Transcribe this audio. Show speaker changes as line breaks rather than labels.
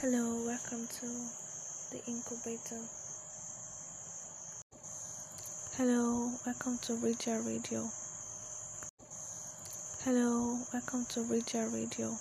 Hello, welcome to the incubator. Hello, welcome to Regia Radio. Hello, welcome to Regia Radio.